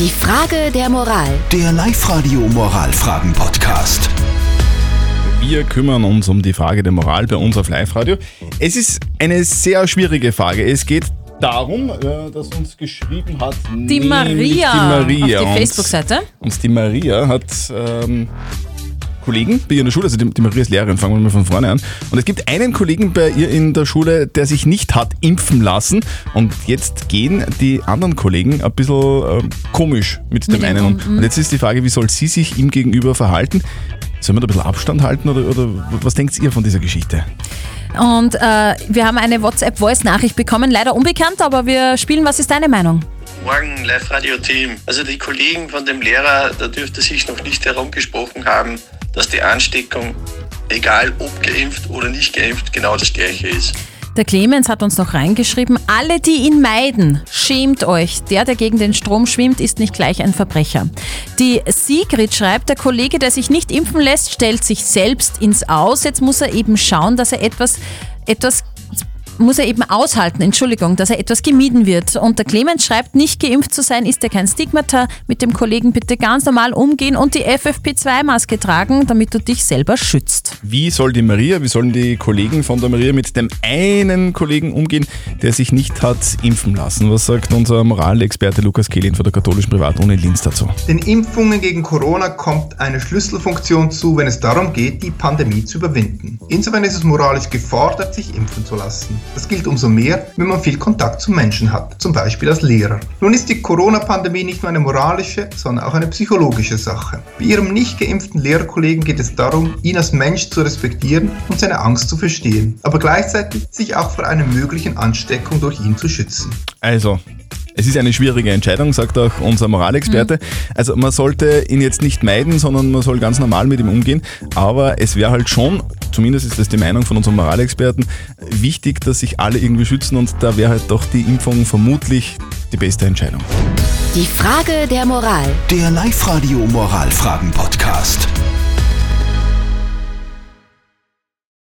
Die Frage der Moral. Der Live-Radio Moralfragen-Podcast. Wir kümmern uns um die Frage der Moral bei uns auf Live-Radio. Es ist eine sehr schwierige Frage. Es geht darum, äh, dass uns geschrieben hat Die Maria, die Maria. auf die Und- Facebook-Seite. Und die Maria hat ähm, Kollegen bei ihr in der Schule, also die, die Maria ist Lehrerin, fangen wir mal von vorne an. Und es gibt einen Kollegen bei ihr in der Schule, der sich nicht hat impfen lassen. Und jetzt gehen die anderen Kollegen ein bisschen ähm, komisch mit dem Mit einen. um, Und, und jetzt ist die Frage, wie soll sie sich ihm gegenüber verhalten? Sollen wir da ein bisschen Abstand halten oder, oder was denkt ihr von dieser Geschichte? Und äh, wir haben eine WhatsApp-Voice-Nachricht bekommen, leider unbekannt, aber wir spielen. Was ist deine Meinung? Morgen Live-Radio-Team. Also die Kollegen von dem Lehrer, da dürfte sich noch nicht herumgesprochen haben, dass die Ansteckung, egal ob geimpft oder nicht geimpft, genau das gleiche ist. Der Clemens hat uns noch reingeschrieben, alle, die ihn meiden, schämt euch. Der, der gegen den Strom schwimmt, ist nicht gleich ein Verbrecher. Die Sigrid schreibt, der Kollege, der sich nicht impfen lässt, stellt sich selbst ins Aus. Jetzt muss er eben schauen, dass er etwas, etwas muss er eben aushalten, Entschuldigung, dass er etwas gemieden wird. Und der Clemens schreibt, nicht geimpft zu sein, ist ja kein Stigmata. Mit dem Kollegen bitte ganz normal umgehen und die FFP2-Maske tragen, damit du dich selber schützt. Wie soll die Maria, wie sollen die Kollegen von der Maria mit dem einen Kollegen umgehen, der sich nicht hat impfen lassen? Was sagt unser Moralexperte Lukas Kehlin von der katholischen Privatuni Linz dazu? Den Impfungen gegen Corona kommt eine Schlüsselfunktion zu, wenn es darum geht, die Pandemie zu überwinden. Insofern ist es moralisch gefordert, sich impfen zu lassen. Das gilt umso mehr, wenn man viel Kontakt zu Menschen hat, zum Beispiel als Lehrer. Nun ist die Corona-Pandemie nicht nur eine moralische, sondern auch eine psychologische Sache. Bei Ihrem nicht geimpften Lehrerkollegen geht es darum, ihn als Mensch zu respektieren und seine Angst zu verstehen, aber gleichzeitig sich auch vor einer möglichen Ansteckung durch ihn zu schützen. Also, es ist eine schwierige Entscheidung, sagt auch unser Moralexperte. Also man sollte ihn jetzt nicht meiden, sondern man soll ganz normal mit ihm umgehen. Aber es wäre halt schon, zumindest ist das die Meinung von unserem Moralexperten, wichtig, dass sich alle irgendwie schützen und da wäre halt doch die Impfung vermutlich die beste Entscheidung. Die Frage der Moral. Der Live-Radio Moralfragen-Podcast.